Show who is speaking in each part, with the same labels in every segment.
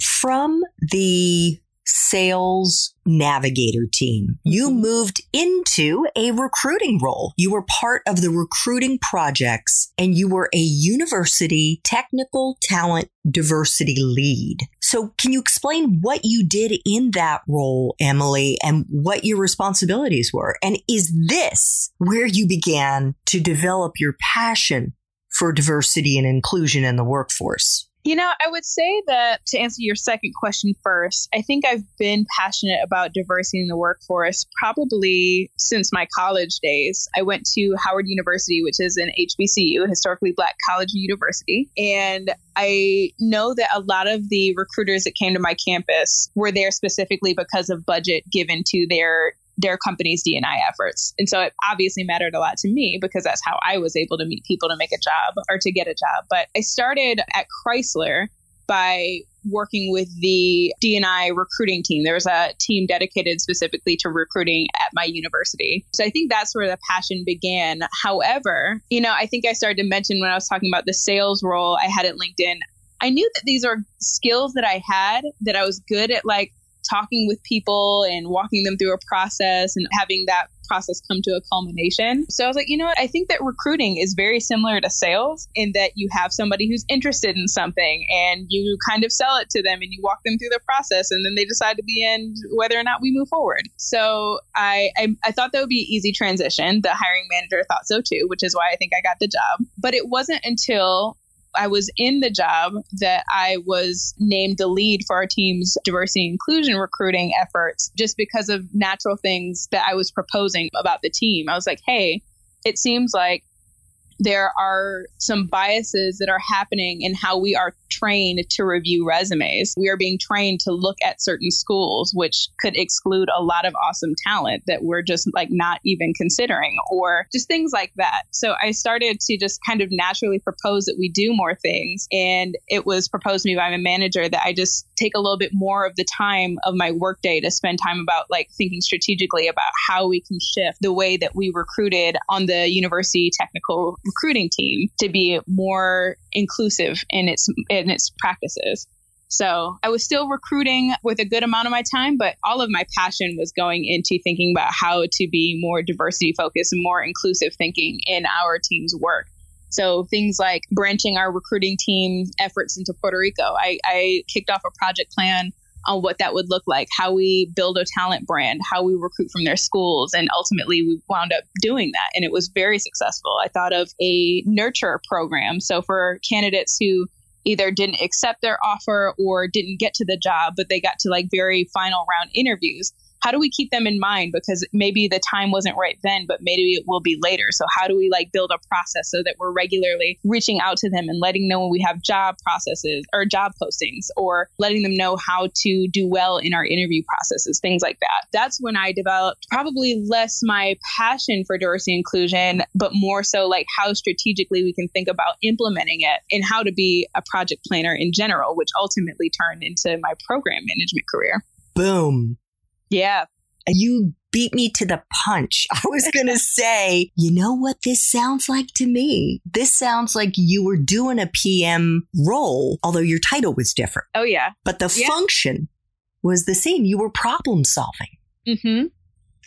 Speaker 1: from the sales navigator team, you
Speaker 2: Mm-hmm.
Speaker 1: moved into a recruiting role. You were part of the recruiting projects and you were a university technical talent diversity lead. So can you explain what you did in that role, Emily, and what your responsibilities were? And is this where you began to develop your passion for diversity and inclusion in the workforce?
Speaker 2: You know, I would say that to answer your second question first, I think I've been passionate about diversity in the workforce probably since my college days. I went to Howard University, which is an HBCU, a historically black college university. And I know that a lot of the recruiters that came to my campus were there specifically because of budget given to their their company's D&I efforts. And so it obviously mattered a lot to me because that's how I was able to meet people to make a job or to get a job. But I started at Chrysler by working with the D&I recruiting team. There was a team dedicated specifically to recruiting at my university. So I think that's where the passion began. However, you know, I think I started to mention when I was talking about the sales role I had at LinkedIn, I knew that these are skills that I had that I was good at like talking with people and walking them through a process and having that process come to a culmination. So I was like, you know what? I think that recruiting is very similar to sales in that you have somebody who's interested in something and you kind of sell it to them and you walk them through the process and then they decide to be in whether or not we move forward. So I, I, I thought that would be an easy transition. The hiring manager thought so too, which is why I think I got the job. But it wasn't until I was in the job that I was named the lead for our team's diversity inclusion recruiting efforts just because of natural things that I was proposing about the team. I was like, hey, it seems like there are some biases that are happening in how we are trained to review resumes. We are being trained to look at certain schools, which could exclude a lot of awesome talent that we're just like not even considering, or just things like that. So I started to just kind of naturally propose that we do more things. And it was proposed to me by my manager that I just take a little bit more of the time of my workday to spend time about like thinking strategically about how we can shift the way that we recruited on the university technical recruiting team to be more inclusive in its in its practices. So I was still recruiting with a good amount of my time, but all of my passion was going into thinking about how to be more diversity focused and more inclusive thinking in our team's work. So things like branching our recruiting team efforts into Puerto Rico. I, I kicked off a project plan on what that would look like, how we build a talent brand, how we recruit from their schools. And ultimately, we wound up doing that. And it was very successful. I thought of a nurture program. So for candidates who either didn't accept their offer or didn't get to the job, but they got to like very final round interviews. How do we keep them in mind? Because maybe the time wasn't right then but maybe it will be later. So how do we like build a process so that we're regularly reaching out to them and letting know when we have job processes or job postings or letting them know how to do well in our interview processes things like that? That's when i developed probably less my passion for diversity inclusion but more so like how strategically we can think about implementing it and how to be a project planner in general which ultimately turned into my program management career.
Speaker 1: Boom
Speaker 2: yeah.
Speaker 1: You beat me to the punch. I was going to say, you know what this sounds like to me? This sounds like you were doing a PM role, although your title was different.
Speaker 2: Oh, yeah.
Speaker 1: But the
Speaker 2: yeah.
Speaker 1: function was the same. You were problem solving.
Speaker 2: Mm-hmm.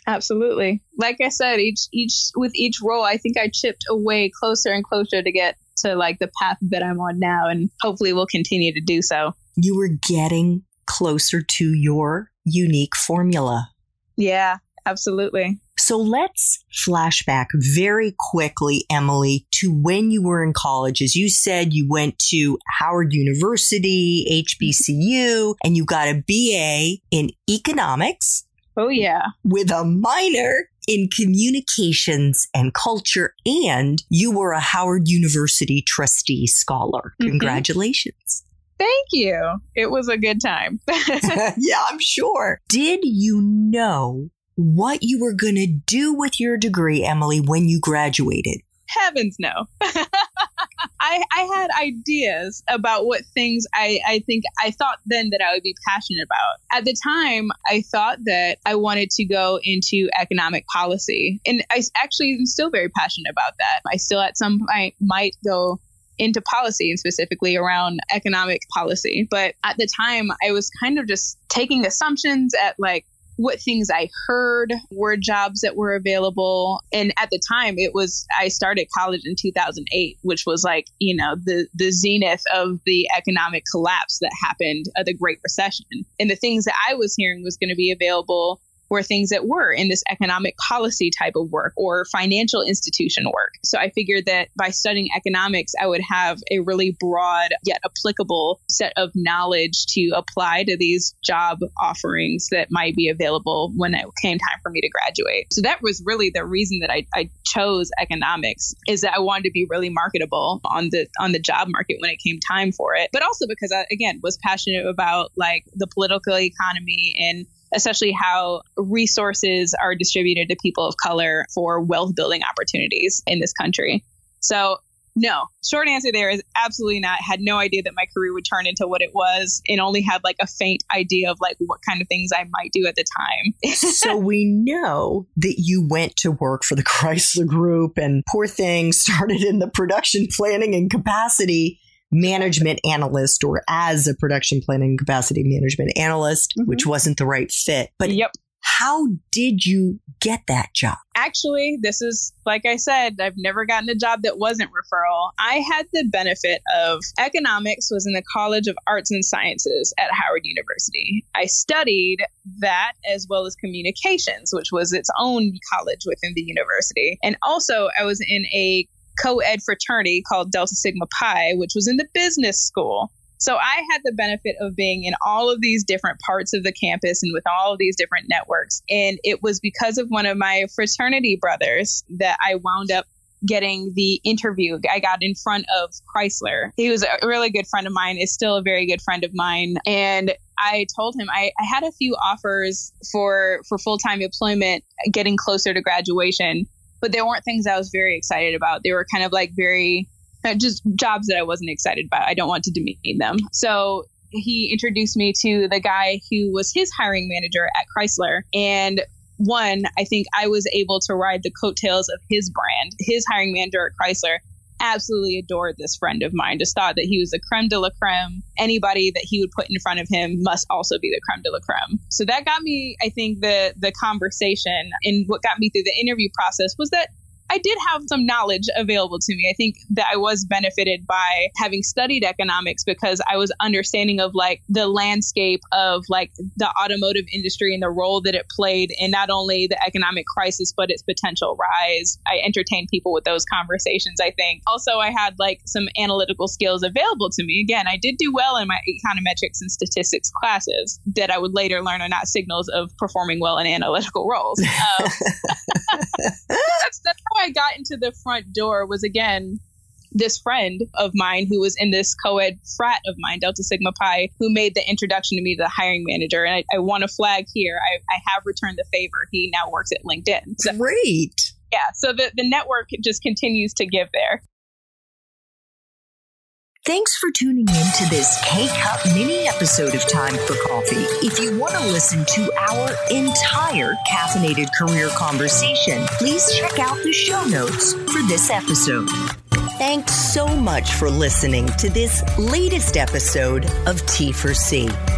Speaker 2: Absolutely. Like I said, each each with each role, I think I chipped away closer and closer to get to like the path that I'm on now, and hopefully we'll continue to do so.
Speaker 1: You were getting closer to your unique formula.
Speaker 2: Yeah, absolutely.
Speaker 1: So let's flashback very quickly, Emily, to when you were in college. As you said, you went to Howard University, HBCU, and you got a BA in economics.
Speaker 2: Oh, yeah.
Speaker 1: With a minor in communications and culture, and you were a Howard University trustee scholar. Mm-hmm.
Speaker 2: Thank you. It was a good time.
Speaker 1: yeah, I'm sure. Did you know what you were going to do with your degree, Emily, when you graduated?
Speaker 2: Heavens no. I, I had ideas about what things I, I think I thought then that I would be passionate about. At the time, I thought that I wanted to go into economic policy. And I actually am still very passionate about that. I still at some point might go into policy and specifically around economic policy. But at the time, I was kind of just taking assumptions at like what things I heard were jobs that were available. And at the time, it was, I started college in 2008, which was like, you know, the, the zenith of the economic collapse that happened, of the Great Recession. And the things that I was hearing was going to be available were things that were in this economic policy type of work or financial institution work. So I figured that by studying economics, I would have a really broad yet applicable set of knowledge to apply to these job offerings that might be available when it came time for me to graduate. So that was really the reason that I, I chose economics is that I wanted to be really marketable on the on the job market when it came time for it, but also because I again was passionate about like the political economy and especially how resources are distributed to people of color for wealth building opportunities in this country. So, no, short answer there is absolutely not. Had no idea that my career would turn into what it was and only had like a faint idea of like what kind of things I might do at the time.
Speaker 1: so we know that you went to work for the Chrysler Group and poor thing started in the production planning and capacity management analyst or as a production planning capacity management analyst, mm-hmm. which wasn't the right fit. But
Speaker 2: yep.
Speaker 1: How did you get that job?
Speaker 2: Actually, this is like I said, I've never gotten a job that wasn't referral. I had the benefit of economics was in the College of Arts and Sciences at Howard University. I studied that as well as communications, which was its own college within the university. And also I was in a co ed fraternity called Delta Sigma Pi, which was in the business school. So I had the benefit of being in all of these different parts of the campus and with all of these different networks. And it was because of one of my fraternity brothers that I wound up getting the interview. I got in front of Chrysler. He was a really good friend of mine, is still a very good friend of mine. And I told him I, I had a few offers for for full time employment getting closer to graduation but they weren't things I was very excited about. They were kind of like very uh, just jobs that I wasn't excited about. I don't want to demean them. So he introduced me to the guy who was his hiring manager at Chrysler. And one, I think I was able to ride the coattails of his brand. His hiring manager at Chrysler absolutely adored this friend of mine, just thought that he was the creme de la creme. Anybody that he would put in front of him must also be the creme de la creme. So that got me, I think, the the conversation and what got me through the interview process was that I did have some knowledge available to me. I think that I was benefited by having studied economics because I was understanding of like the landscape of like the automotive industry and the role that it played in not only the economic crisis, but its potential rise. I entertained people with those conversations, I think. Also, I had like some analytical skills available to me. Again, I did do well in my econometrics and statistics classes that I would later learn are not signals of performing well in analytical roles. Um, that's, that's how I got into the front door was again this friend of mine who was in this co-ed frat of mine, Delta Sigma Pi, who made the introduction to me to the hiring manager. And I, I want to flag here, I, I, have returned the favor. He now works at LinkedIn.
Speaker 1: So, Great.
Speaker 2: Yeah. So the, the network just continues to give there.
Speaker 1: Thanks for tuning in to this K Cup mini episode of Time for Coffee. If you want to listen to our entire caffeinated career conversation, please check out the show notes for this episode. Thanks so much for listening to this latest episode of T4C.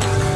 Speaker 1: Bye.